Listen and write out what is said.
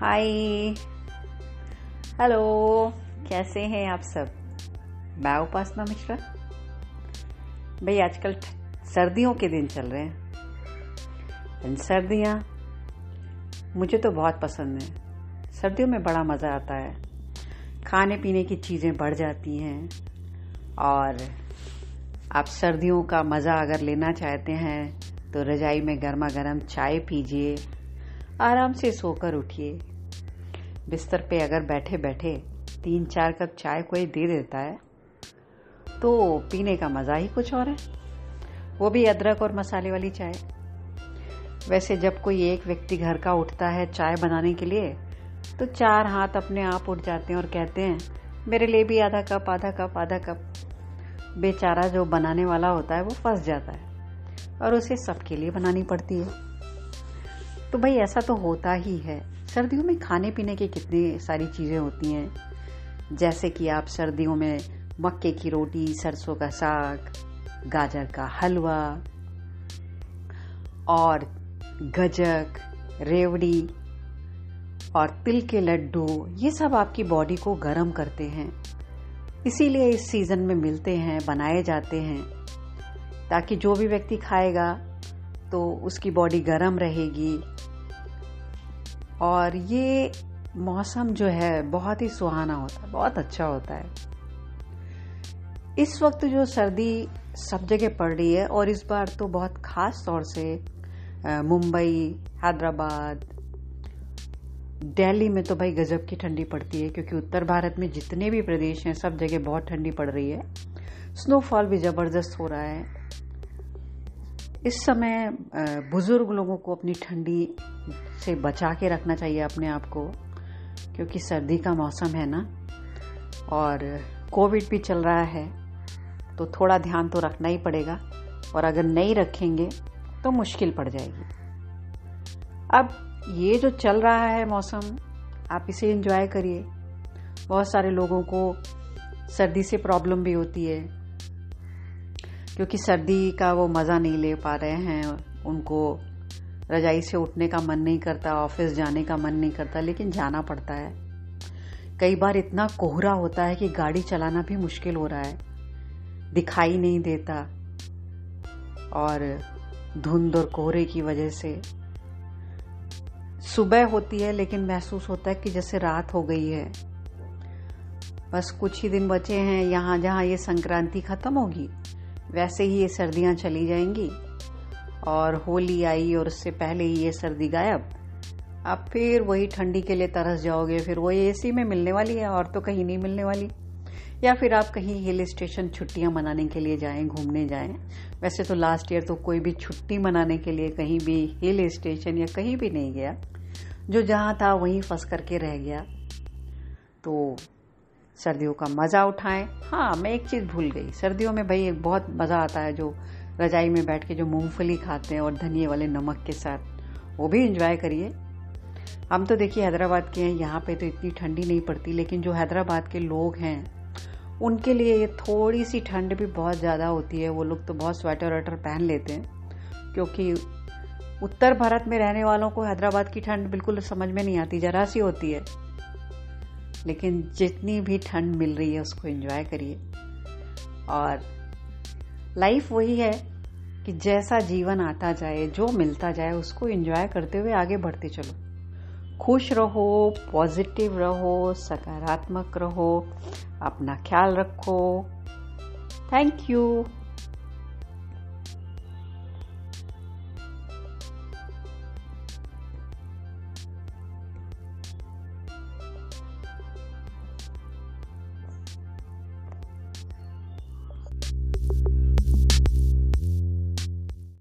Hi hello कैसे हैं आप सब? मैं उपासना मिश्रा। भाई आजकल सर्दियों के दिन चल रहे हैं। सर्दियाँ मुझे तो बहुत पसंद है। सर्दियों में बड़ा मज़ा आता है। खाने पीने की चीज़ें बढ़ जाती हैं। और आप सर्दियों का मज़ा अगर लेना चाहते हैं तो रजाई में गर्मा गर्म चाय पीजिए। आराम से सोकर उठिए। बिस्तर पे अगर बैठे बैठे तीन चार कप चाय कोई दे देता है तो पीने का मज़ा ही कुछ और है। वो भी अदरक और मसाले वाली चाय। वैसे जब कोई एक व्यक्ति घर का उठता है चाय बनाने के लिए तो चार हाथ अपने आप उठ जाते हैं और कहते हैं, मेरे लिए भी आधा कप आधा कप आधा कप। बेचारा जो बनाने वाला होता है, वो फंस जाता है और उसे सबके लिए बनानी पड़ती है। तो भाई ऐसा तो होता ही है। सर्दियों में खाने पीने की कितनी सारी चीज़ें होती हैं। जैसे कि आप सर्दियों में मक्के की रोटी, सरसों का साग, गाजर का हलवा और गजक, रेवड़ी और तिल के लड्डू, ये सब आपकी बॉडी को गर्म करते हैं। इसीलिए इस सीज़न में मिलते हैं, बनाए जाते हैं, ताकि जो भी व्यक्ति खाएगा तो उसकी बॉडी गर्म रहेगी। और ये मौसम जो है, बहुत ही सुहाना होता है, बहुत अच्छा होता है। इस वक्त जो सर्दी सब जगह पड़ रही है और इस बार तो बहुत खास तौर से मुंबई, हैदराबाद, दिल्ली में तो भाई गजब की ठंडी पड़ती है, क्योंकि उत्तर भारत में जितने भी प्रदेश हैं, सब जगह बहुत ठंडी पड़ रही है। स्नोफॉल भी ज़बरदस्त हो रहा है। इस समय बुज़ुर्ग लोगों को अपनी ठंडी से बचा के रखना चाहिए अपने आप को, क्योंकि सर्दी का मौसम है ना, और कोविड भी चल रहा है तो थोड़ा ध्यान तो रखना ही पड़ेगा, और अगर नहीं रखेंगे तो मुश्किल पड़ जाएगी। अब ये जो चल रहा है मौसम, आप इसे एंजॉय करिए। बहुत सारे लोगों को सर्दी से प्रॉब्लम भी होती है। क्योंकि सर्दी का वो मज़ा नहीं ले पा रहे हैं, उनको रजाई से उठने का मन नहीं करता, ऑफ़िस जाने का मन नहीं करता, लेकिन जाना पड़ता है। कई बार इतना कोहरा होता है कि गाड़ी चलाना भी मुश्किल हो रहा है। दिखाई नहीं देता। और धुंध और कोहरे की वजह से सुबह होती है, लेकिन महसूस होता है कि जैसे रात हो गई है। बस कुछ ही दिन बचे हैं, यहाँ जहाँ ये संक्रांति खत्म होगी। वैसे ही ये सर्दियाँ चली जाएँगी। और होली आई और उससे पहले ही ये सर्दी गायब। आप फिर वही ठंडी के लिए तरस जाओगे, फिर वही एसी में मिलने वाली है और तो कहीं नहीं मिलने वाली। या फिर आप कहीं हिल स्टेशन छुट्टियाँ मनाने के लिए जाएँ, घूमने जाएँ। वैसे तो लास्ट ईयर तो कोई भी छुट्टी मनाने के लिए कहीं भी हिल स्टेशन या कहीं भी नहीं गया। जो जहाँ था वहीं फंस करके रह गया। तो सर्दियों का मज़ा उठाएँ। हाँ मैं एक चीज़ भूल गई। सर्दियों में भाई एक बहुत मज़ा आता है जो रजाई में बैठ के जो मूंगफली खाते हैं और धनिए वाले नमक के साथ, वो भी इंजॉय करिए। हम तो देखिए हैदराबाद के हैं, यहाँ पे तो इतनी ठंडी नहीं पड़ती, लेकिन जो हैदराबाद के लोग हैं, उनके लिए ये थोड़ी सी ठंड भी बहुत ज़्यादा होती है। वो लोग तो बहुत स्वेटर वेटर पहन लेते हैं, क्योंकि उत्तर भारत में रहने वालों को हैदराबाद की ठंड बिल्कुल समझ में नहीं आती, जरा सी होती है। लेकिन जितनी भी ठंड मिल रही है उसको एंजॉय करिए। और लाइफ वही है कि जैसा जीवन आता जाए, जो मिलता जाए, उसको एंजॉय करते हुए आगे बढ़ते चलो। खुश रहो पॉजिटिव रहो, सकारात्मक रहो, अपना ख्याल रखो। Thank you